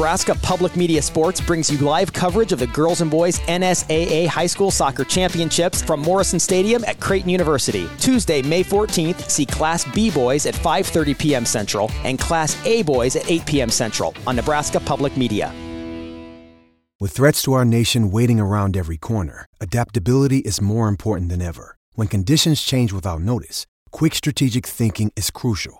Nebraska Public Media Sports brings you live coverage of the girls and boys NSAA High School Soccer Championships from Morrison Stadium at Creighton University. Tuesday, May 14th, see Class B boys at 5:30 p.m. Central and Class A boys at 8 p.m. Central on Nebraska Public Media. With threats to our nation waiting around every corner, adaptability is more important than ever. When conditions change without notice, quick strategic thinking is crucial.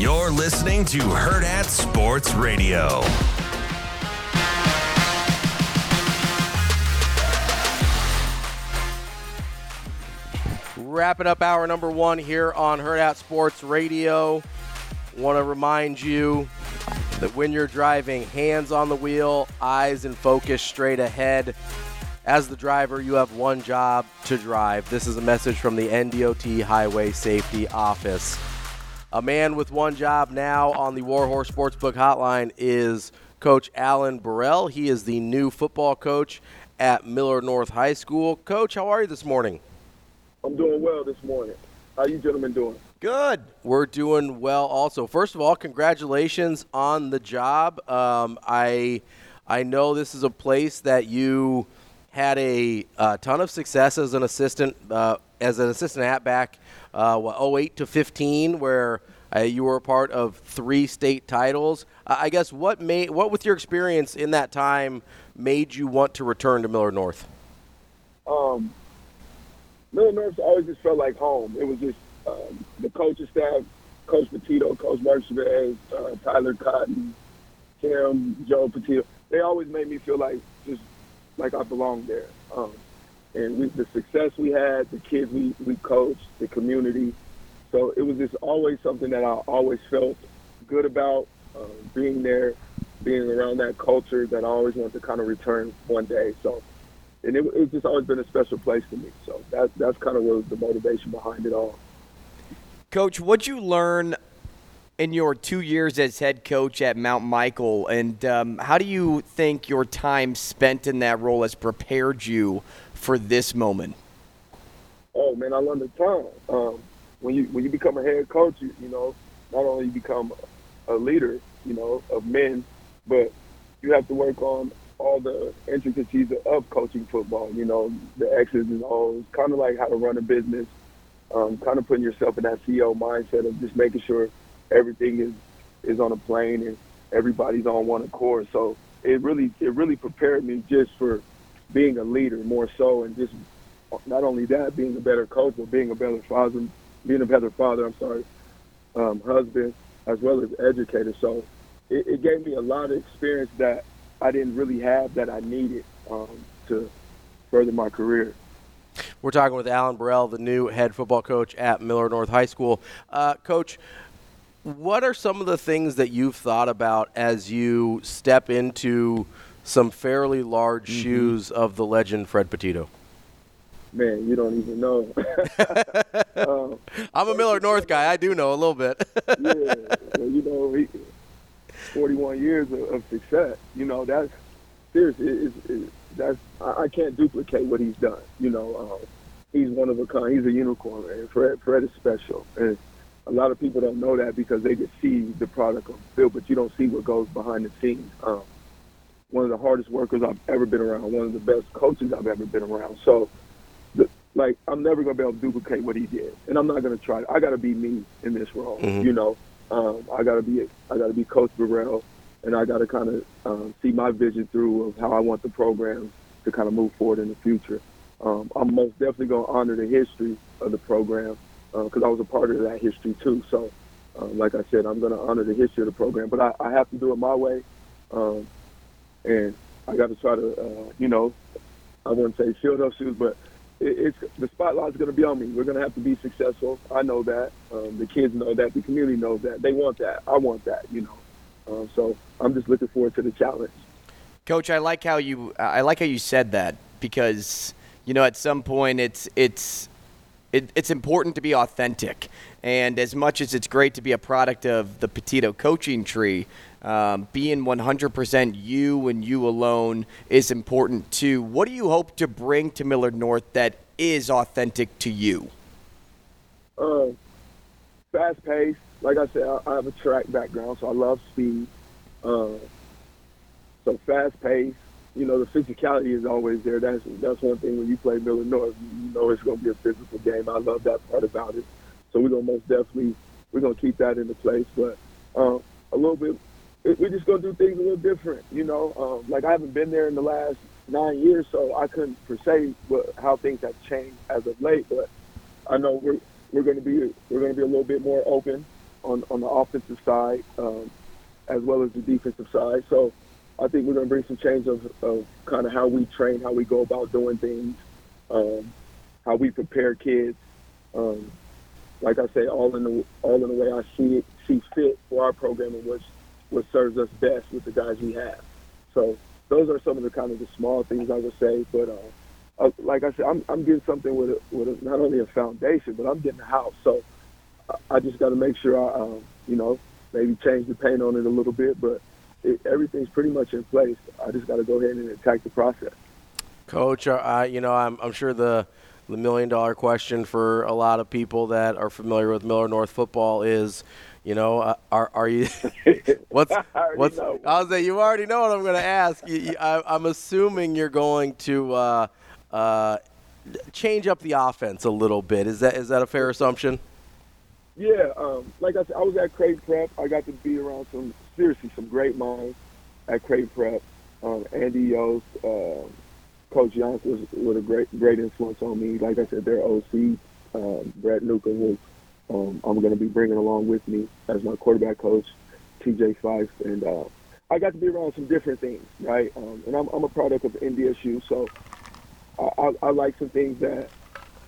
You're listening to Hurrdat Sports Radio. Wrapping up hour number one here on Hurrdat Sports Radio. Want to remind you that when you're driving, hands on the wheel, eyes and focus straight ahead. As the driver, you have one job to drive. This is a message from the NDOT Highway Safety Office. A man with one job now on the Warhorse Sportsbook Hotline is Coach Allen Burrell. He is the new football coach at Millard North High School. Coach, how are you this morning? I'm doing well this morning. How you gentlemen doing? Good. We're doing well also. First of all, congratulations on the job. Um, I I know this is a place that you had a, a ton of success as an assistant uh, as an assistant at back uh, what, 08 to 15 where uh, you were a part of three state titles. I guess what made what with your experience in that time made you want to return to Millard North? Um, Millard North always just felt like home. It was just um, the coaching staff, Coach Petito, Coach Mark Chavez, uh, Tyler Cotton, Tim, Joe Petito. They always made me feel like just like I belonged there. Um, and we, the success we had, the kids we, we coached, the community. So it was just always something that I always felt good about uh, being there, being around that culture that I always wanted to kind of return one day. So, and it, it's just always been a special place to me. So that, that's kind of what the motivation behind it all. Coach, what'd you learn in your two years as head coach at Mount Michael, and um, how do you think your time spent in that role has prepared you for this moment? Oh man, I learned a ton. Um, when you when you become a head coach, you, you know, not only you become a leader, you know, of men, but you have to work on all the intricacies of coaching football. You know, the X's and O's, kind of like how to run a business. Um, kind of putting yourself in that CEO mindset of just making sure everything is is on a plane and everybody's on one accord. So it really it really prepared me just for being a leader more so, and just not only that, being a better coach, but being a better father, being a better father. I'm sorry, um, husband as well as educator. So it, it, gave me a lot of experience that I didn't really have that I needed um, to further my career. We're talking with Allen Burrell, the new head football coach at Millard North High School. Uh, coach, what are some of the things that you've thought about as you step into some fairly large mm-hmm. shoes of the legend Fred Petito? Man, you don't even know. um, I'm a Millard North guy. I do know a little bit. yeah, you know, he, 41 years of, of, success. You know, that's seriously. It's, it's, that's I, I, can't duplicate what he's done. You know, um, he's one of a kind. He's a unicorn, and Fred, Fred is special. And a lot of people don't know that because they just see the product on the field, but you don't see what goes behind the scenes. Um, one of the hardest workers I've ever been around, one of the best coaches I've ever been around. So, the, like, I'm never gonna be able to duplicate what he did, and I'm not gonna try. I gotta be me in this role. Mm-hmm. You know, um, I gotta be I gotta be Coach Burrell. and I got to kind of um, see my vision through of how I want the program to kind of move forward in the future. Um, I'm most definitely going to honor the history of the program because uh, I was a part of that history too. So, um, like I said, I'm going to honor the history of the program, but I, I have to do it my way, um, and I got to try to, uh, you know, I wouldn't say fill those shoes, but it, it's the spotlight's going to be on me. We're going to have to be successful. I know that. Um, the kids know that. The community knows that. They want that. I want that. You know. Uh, so I'm just looking forward to the challenge. Coach, I like how you I like how you said that because you know at some point it's it's it, it's important to be authentic, and as much as it's great to be a product of the Petito coaching tree, um, being 100% you and you alone is important too. What do you hope to bring to Millard North that is authentic to you? Uh, fast pace. Like I said, I, I have a track background, so I love speed. Uh, so fast pace. You know, the physicality is always there. That's that's one thing when you play Millard North, you know it's going to be a physical game. I love that part about it. So we're gonna most definitely we're gonna keep that into place. But um, a little bit, we're just gonna do things a little different. You know, um, like I haven't been there in the last nine years, so I couldn't per se what, how things have changed as of late. But I know we're we're to be we're to be a little bit more open on on the offensive side um, as well as the defensive side. So I think we're to bring some change of, of kind of how we train, how we go about doing things, um, how we prepare kids. Um, like I say, all in the all in the way I see it, see fit for our program and what what serves us best with the guys we have. So those are some of the kind of the small things I would say. But uh, uh, like I said, I'm I'm getting something with a, with a, not only a foundation, but I'm getting a house. So I, I just got to make sure I, um, you know, maybe change the paint on it a little bit, but it, everything's pretty much in place. I just got to go ahead and attack the process. Coach, uh, you know, I'm, I'm sure the the million dollar question for a lot of people that are familiar with Millard North football is, you know, uh, are are you? what's what's? Know. I'll say you already know what I'm going to ask. You, you, I, am assuming you're going to uh, uh, change up the offense a little bit. Is that is that a fair assumption? Yeah, um, like I said, I was at Creighton Prep. I got to be around some seriously some great minds at Creighton Prep. Um, Andy Yost, uh, Coach Young was, was a great great influence on me. Like I said, their OC, um, Brett Newcomb, was um, I'm going to be bringing along with me as my quarterback coach, TJ Fife, and uh, I got to be around some different things, right? Um, and I'm, I'm a product of NDSU, so I, I, I like some things that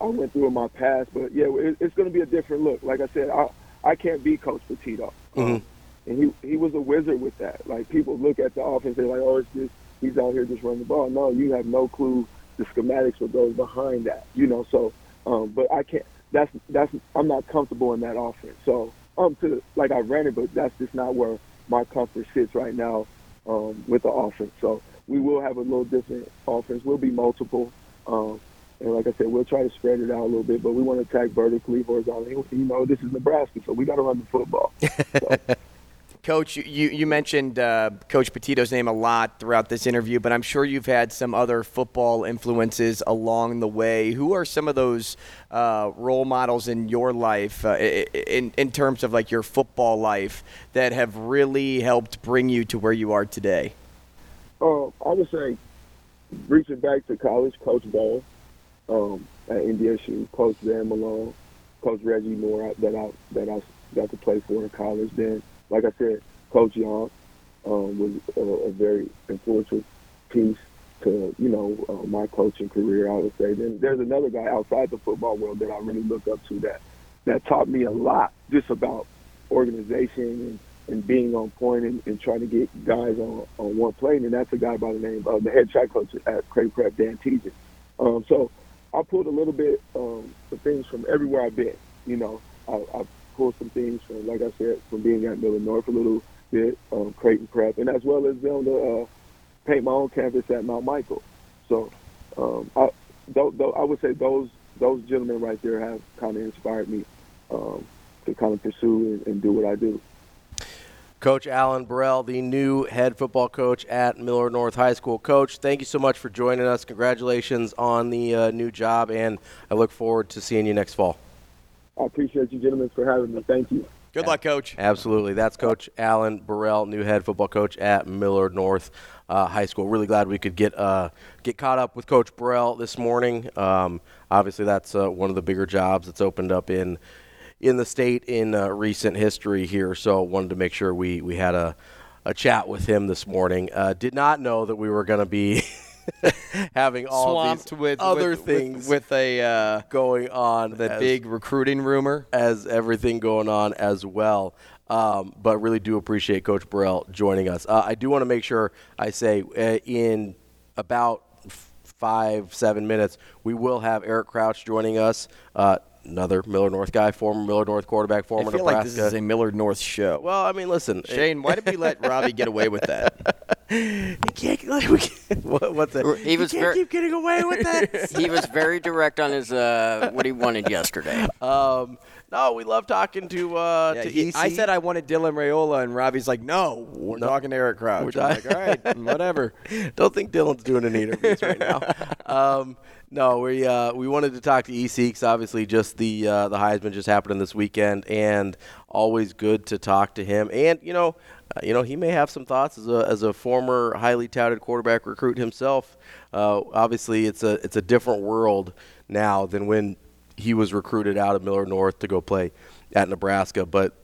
I went through in my past. But yeah, it, it's going to be a different look. Like I said, I I can't be Coach Petito. Mm-hmm. Um, and he he was a wizard with that. Like people look at the offense, they're like, oh, it's just he's out here just running the ball. No, you have no clue the schematics what goes behind that. You know, so um, but I can't. That's that's I'm not comfortable in that offense. So um, to like I ran it, but that's just not where my comfort sits right now um, with the offense. So we will have a little different offense. We'll be multiple. Um, and like I said, we'll try to spread it out a little bit, but we want to attack vertically, horizontally. You know, this is Nebraska, so we got to run the football. So, Coach, you, you mentioned uh, Coach Petito's name a lot throughout this interview, but I'm sure you've had some other football influences along the way. Who are some of those uh, role models in your life, uh, in, in terms of like your football life, that have really helped bring you to where you are today? Uh, I would say, reaching back to college, Coach Bohl um, at NDSU, Coach Dan Malone, Coach Reggie Moore that I that I got to play for in college. Then like I said, Coach Young um, was a, a, very influential piece to you know uh, my coaching career. I would say. Then there's another guy outside the football world that I really look up to that that taught me a lot just about organization and, and being on point and, and trying to get guys on, on one plane. And that's a guy by the name of the head track coach at Creighton Prep, Dan Tejan. Um, so I pulled a little bit um, of things from everywhere I've been. You know, I, I pull some things from, like I said, from being at Millard North a little bit, um, Creighton Prep, and as well as on the uh, paint my own canvas at Mount Michael. So um, I, th- th- I would say those those gentlemen right there have kind of inspired me um, to kind of pursue and, and do what I do. Coach Allen Burrell, the new head football coach at Millard North High School. Coach, thank you so much for joining us. Congratulations on the uh, new job, and I look forward to seeing you next fall. I appreciate you gentlemen for having me. Thank you. Good luck, Coach. Absolutely. That's Coach Allen Burrell, new head football coach at Millard North uh, High School. Really glad we could get uh, get caught up with Coach Burrell this morning. Um, obviously, that's uh, one of the bigger jobs that's opened up in in the state in uh, recent history here. So wanted to make sure we we had a a chat with him this morning. Uh, did not know that we were going to be having all Swamped these with other with, things with, with a uh, going on. the as- big recruiting rumor. as everything going on as well. Um, but really do appreciate Coach Burrell joining us. Uh, I do want to make sure I say uh, in about f- five, seven minutes, we will have Eric Crouch joining us. Uh, another Millard North guy, former Millard North quarterback, I former feel Nebraska. like this is a Millard North show. well, I mean, listen, Shane, why did we let Robbie get away with that? you can't, like, we can't, what, what's that? He was you can't ver- keep getting away with that. he was very direct on his uh, what he wanted yesterday. um, no, we love talking to uh, Yeah, to he- EC. I said I wanted Dylan Raiola, and Robbie's like, "No, we're No. talking to Eric Crouch." We're I'm talking- like, "All right, whatever." Don't think Dylan's doing any interviews right now. Um, no, we uh, we wanted to talk to EC because obviously just the uh, the Heisman just happened this weekend, and always good to talk to him. And you know, uh, you know he may have some thoughts as a as a former highly touted quarterback recruit himself. Uh, obviously, it's a it's a different world now than when he was recruited out of Millard North to go play at Nebraska, but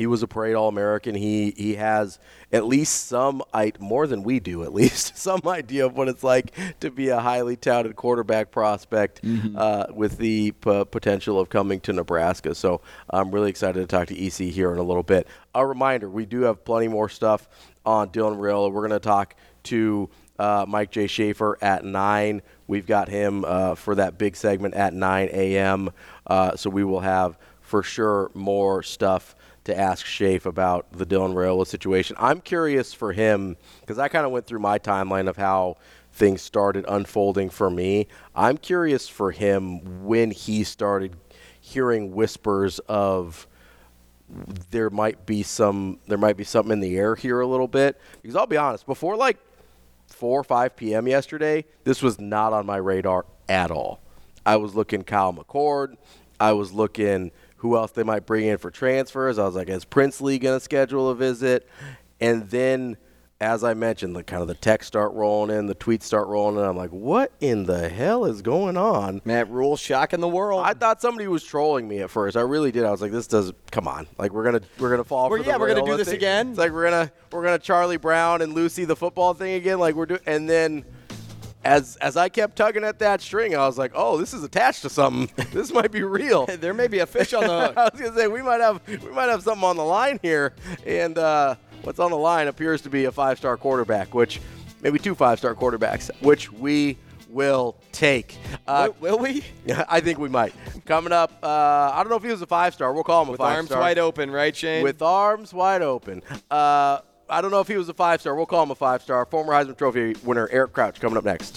he was a parade all-American. He he has at least some I more than we do at least some idea of what it's like to be a highly touted quarterback prospect uh, with the p- potential of coming to Nebraska. So I'm really excited to talk to EC here in a little bit. A reminder: we do have plenty more stuff on Dylan Raiola. We're going to talk to uh, Mike J. Schaefer at 9. We've got him uh, for that big segment at 9 a.m. Uh, so we will have for sure more stuff to ask Shafe about the Dylan Raiola situation. I'm curious for him because I kind of went through my timeline of how things started unfolding for me. I'm curious for him when he started hearing whispers of there might be some there might be something in the air here a little bit because I'll be honest before like 4 or 5 p.m. yesterday this was not on my radar at all I was looking Kyle McCord I was looking who else they might bring in for transfers I was like is Princely going to schedule a visit and then as I mentioned the kind of the texts start rolling in the tweets start rolling in I'm like what in the hell is going on Matt Rhule shocking the world. I thought somebody was trolling me at first. I really did. I was like, "This does come on! Like we're gonna we're gonna fall We're- for the yeah, we're gonna do this thing. again? It's like we're gonna we're gonna Charlie Brown and Lucy the football thing again. Like we're doing, and then as as I kept tugging at that string, I was like, "Oh, this is attached to something. this might be real." there may be a fish on the hook. I was gonna say we might have we might have something on the line here, and uh, what's on the line appears to be a five star quarterback, which maybe two five star quarterbacks, which we will take. Uh, will, will we? yeah, I think we might. Coming up, uh, I don't know if he was a five star. We'll call him a With five arms star. wide open, right, Shane? With arms wide open. Uh, I don't know if he was a five star. We'll call him a five star. Former Heisman Trophy winner Eric Crouch coming up next.